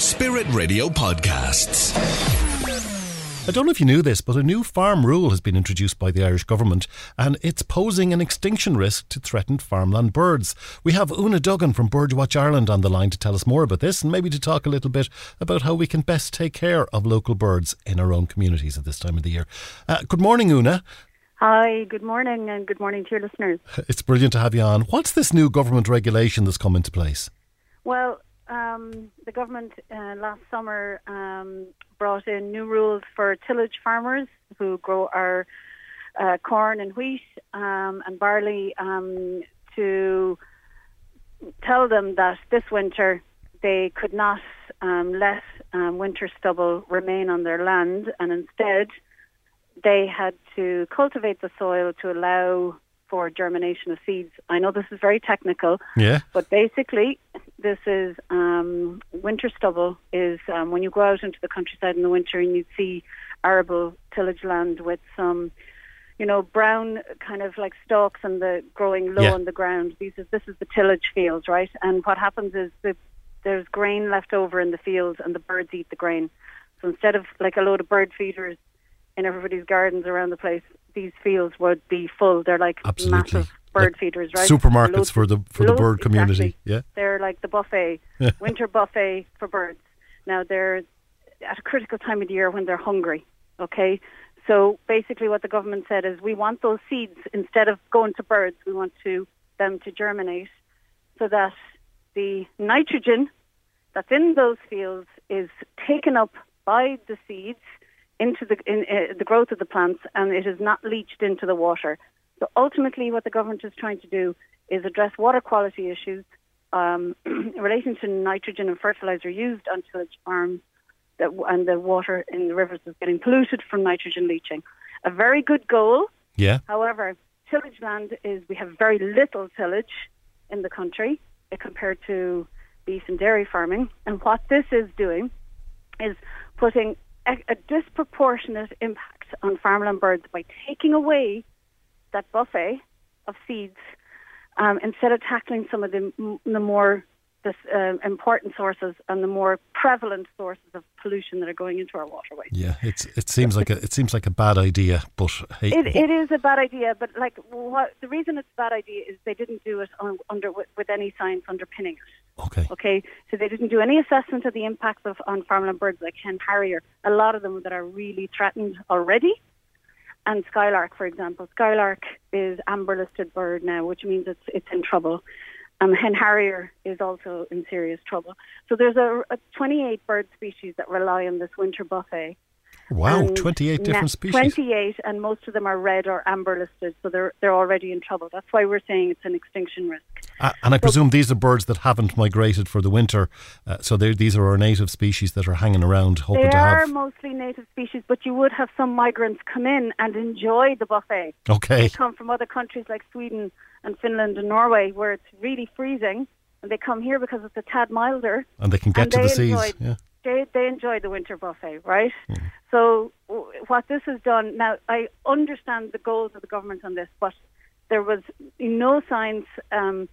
Spirit Radio Podcasts. I don't know if you knew this, but a new farm rule has been introduced by the Irish government and it's posing an extinction risk to threatened farmland birds. We have Oonagh Duggan from Birdwatch Ireland on the line to tell us more about this and maybe to talk a little bit about how we can best take care of local birds in our own communities at this time of the year. Uh, good morning, Oonagh. Hi, good morning, and good morning to your listeners. It's brilliant to have you on. What's this new government regulation that's come into place? Well, um, the government uh, last summer um, brought in new rules for tillage farmers who grow our uh, corn and wheat um, and barley um, to tell them that this winter they could not um, let um, winter stubble remain on their land and instead they had to cultivate the soil to allow for germination of seeds. I know this is very technical, Yeah. but basically, this is um, winter stubble. Is um, when you go out into the countryside in the winter and you see arable tillage land with some, you know, brown kind of like stalks and the growing low Yeah. on the ground. These is this is the tillage fields, right? And what happens is the, there's grain left over in the fields, and the birds eat the grain. So instead of like a load of bird feeders in everybody's gardens around the place, these fields would be full. They're like Absolutely. massive bird Like feeders, right? Supermarkets Loads- for the for the bird community. exactly. Yeah. They're like the buffet, winter buffet for birds. Now they're at a critical time of the year when they're hungry. Okay, so basically what the government said is we want those seeds instead of going to birds, we want to them to germinate, so that the nitrogen that's in those fields is taken up by the seeds into the in, uh, the growth of the plants, and it is not leached into the water. So ultimately, what the government is trying to do is address water quality issues um, relating to nitrogen and fertilizer used on tillage farms, that, and the water in the rivers is getting polluted from nitrogen leaching. A very good goal. Yeah. However, tillage land is we have very little tillage in the country uh, compared to beef and dairy farming, and what this is doing is putting a, a disproportionate impact on farmland birds by taking away that buffet of seeds um, instead of tackling some of the, the more this, uh, important sources and the more prevalent sources of pollution that are going into our waterways. Yeah. It's it seems like a it seems like a bad idea, but hey, It, it is a bad idea, but like what the reason it's a bad idea is they didn't do it on, under with, with any science underpinning it. okay. Okay, so they didn't do any assessment of the impacts of on farmland birds like hen harrier. A lot of them that are really threatened already, and skylark, for example. Skylark is amber listed bird now, which means it's it's in trouble. Um, hen harrier is also in serious trouble. So there's a, a 28 bird species that rely on this winter buffet. Wow, And twenty eight different species. 28, and most of them are red or amber listed, so they're they're already in trouble. That's why we're saying it's an extinction risk. Uh, and I presume these are birds that haven't migrated for the winter, uh, so these are our native species that are hanging around, hoping They to are mostly native species, but you would have some migrants come in and enjoy the buffet. Okay. They come from other countries like Sweden and Finland and Norway, where it's really freezing, and they come here because it's a tad milder. And they can get to they the seas. Yeah. They they enjoy the winter buffet, right? Mm. So w- what this has done now, I understand the goals of the government on this, but there was no signs um,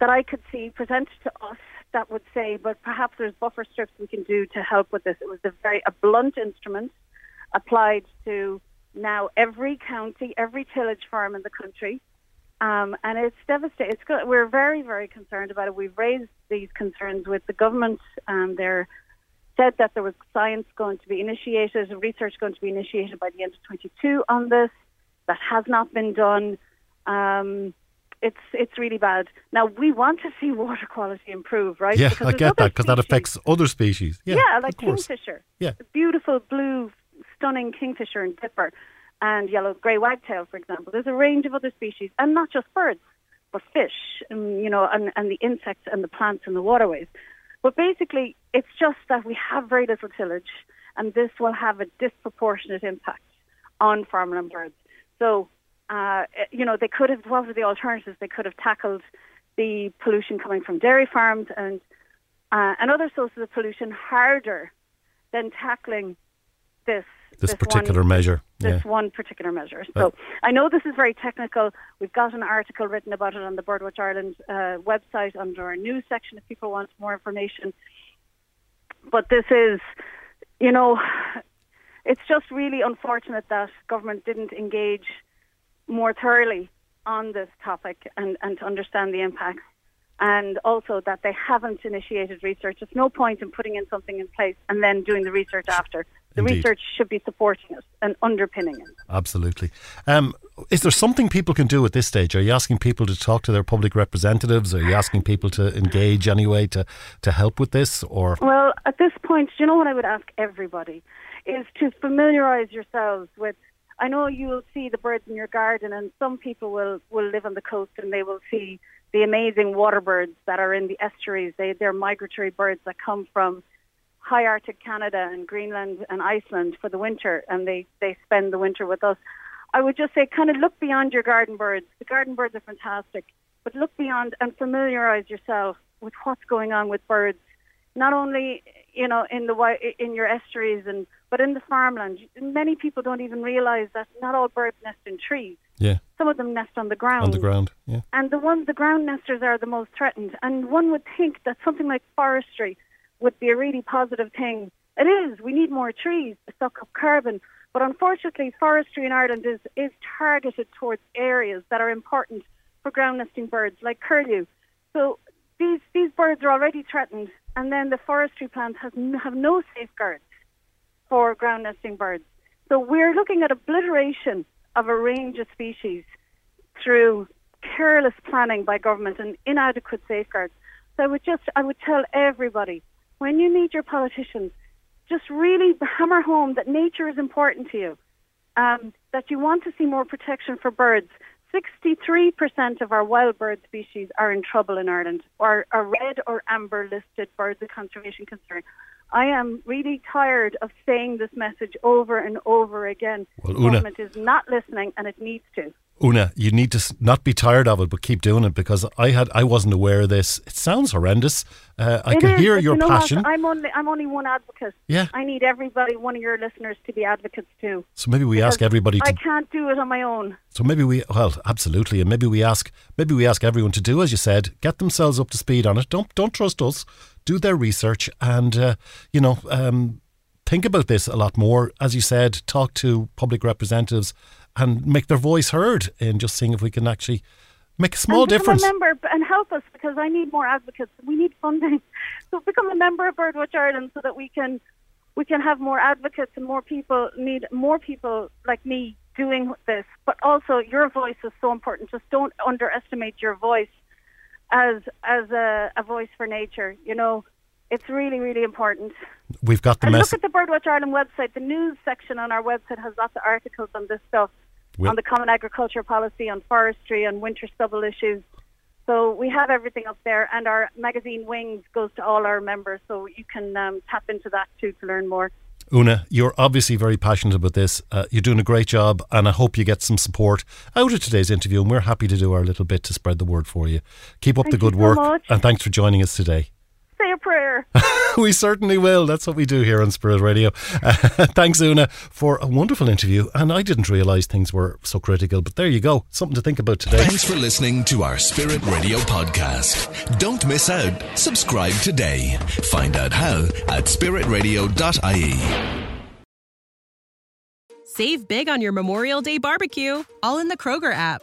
that I could see presented to us that would say, but perhaps there's buffer strips we can do to help with this. It was a very a blunt instrument applied to now every county, every tillage farm in the country. Um, and it's devastating. It's good. We're very, very concerned about it. We've raised these concerns with the government. Um, they're said that there was science going to be initiated, research going to be initiated by the end of 22 on this. That has not been done. Um, it's it's really bad. Now we want to see water quality improve, right? Yeah, because I get that because that affects other species. Yeah, yeah like kingfisher. Yeah, The beautiful blue, stunning kingfisher and dipper, and yellow grey wagtail, for example. There's a range of other species, and not just birds, but fish, and you know, and, and the insects and the plants in the waterways. But basically, it's just that we have very little tillage, and this will have a disproportionate impact on farmland birds. So uh, you know, they could have, what were the alternatives? They could have tackled the pollution coming from dairy farms and, uh, and other sources of pollution harder than tackling this. This, this particular one, measure. This yeah. one particular measure. So I know this is very technical. We've got an article written about it on the Birdwatch Ireland uh, website under our news section if people want more information. But this is, you know, it's just really unfortunate that government didn't engage more thoroughly on this topic and, and to understand the impacts. And also that they haven't initiated research. There's no point in putting in something in place and then doing the research after. The Indeed. research should be supporting it and underpinning it. Absolutely. Um, is there something people can do at this stage? Are you asking people to talk to their public representatives? Are you asking people to engage anyway to, to help with this? Or well, at this point, you know what I would ask everybody is to familiarise yourselves with I know you will see the birds in your garden, and some people will, will live on the coast and they will see the amazing water birds that are in the estuaries. They, they're migratory birds that come from high Arctic Canada and Greenland and Iceland for the winter, and they, they spend the winter with us. I would just say, kind of look beyond your garden birds. The garden birds are fantastic, but look beyond and familiarize yourself with what's going on with birds, not only you know in the in your estuaries and but in the farmland, many people don't even realise that not all birds nest in trees. Yeah. Some of them nest on the ground. On the ground, yeah. And the ones, the ground nesters are the most threatened. And one would think that something like forestry would be a really positive thing. It is. We need more trees to suck up carbon. But unfortunately, forestry in Ireland is, is targeted towards areas that are important for ground nesting birds, like curlew. So these, these birds are already threatened, and then the forestry plans has, have no safeguards for ground nesting birds. So we're looking at obliteration of a range of species through careless planning by government and inadequate safeguards. So I would just, I would tell everybody, when you meet your politicians, just really hammer home that nature is important to you, um, that you want to see more protection for birds. 63% of our wild bird species are in trouble in Ireland, or are red or amber listed birds of conservation concern. I am really tired of saying this message over and over again. Well, Oonagh, government is not listening, and it needs to. Oonagh, you need to not be tired of it, but keep doing it because I had I wasn't aware of this. It sounds horrendous. Uh, I it can is, hear your you know passion. What? I'm only I'm only one advocate. Yeah, I need everybody, one of your listeners, to be advocates too. So maybe we ask everybody. to... I can't do it on my own. So maybe we well, absolutely, and maybe we ask maybe we ask everyone to do as you said, get themselves up to speed on it. Don't don't trust us do their research, and uh, you know. Um, think about this a lot more. As you said, talk to public representatives and make their voice heard in just seeing if we can actually make a small and difference. Become a member and help us because I need more advocates. We need funding. So become a member of Birdwatch Ireland so that we can we can have more advocates and more people need more people like me doing this. But also your voice is so important. Just don't underestimate your voice as as a, a voice for nature. You know, it's really really important. We've got the and mess- look at the Birdwatch Ireland website. The news section on our website has lots of articles on this stuff, on the Common Agriculture Policy, on forestry, on winter stubble issues. So we have everything up there, and our magazine Wings goes to all our members, so you can um, tap into that too to learn more. Oonagh, you're obviously very passionate about this. Uh, you're doing a great job, and I hope you get some support out of today's interview. And we're happy to do our little bit to spread the word for you. Keep up Thank the good so work, much. and thanks for joining us today. Say a prayer. we certainly will. That's what we do here on Spirit Radio. Uh, thanks, Oonagh, for a wonderful interview. And I didn't realise things were so critical, but there you go. Something to think about today. Thanks for listening to our Spirit Radio podcast. Don't miss out. Subscribe today. Find out how at spiritradio.ie. Save big on your Memorial Day barbecue, all in the Kroger app.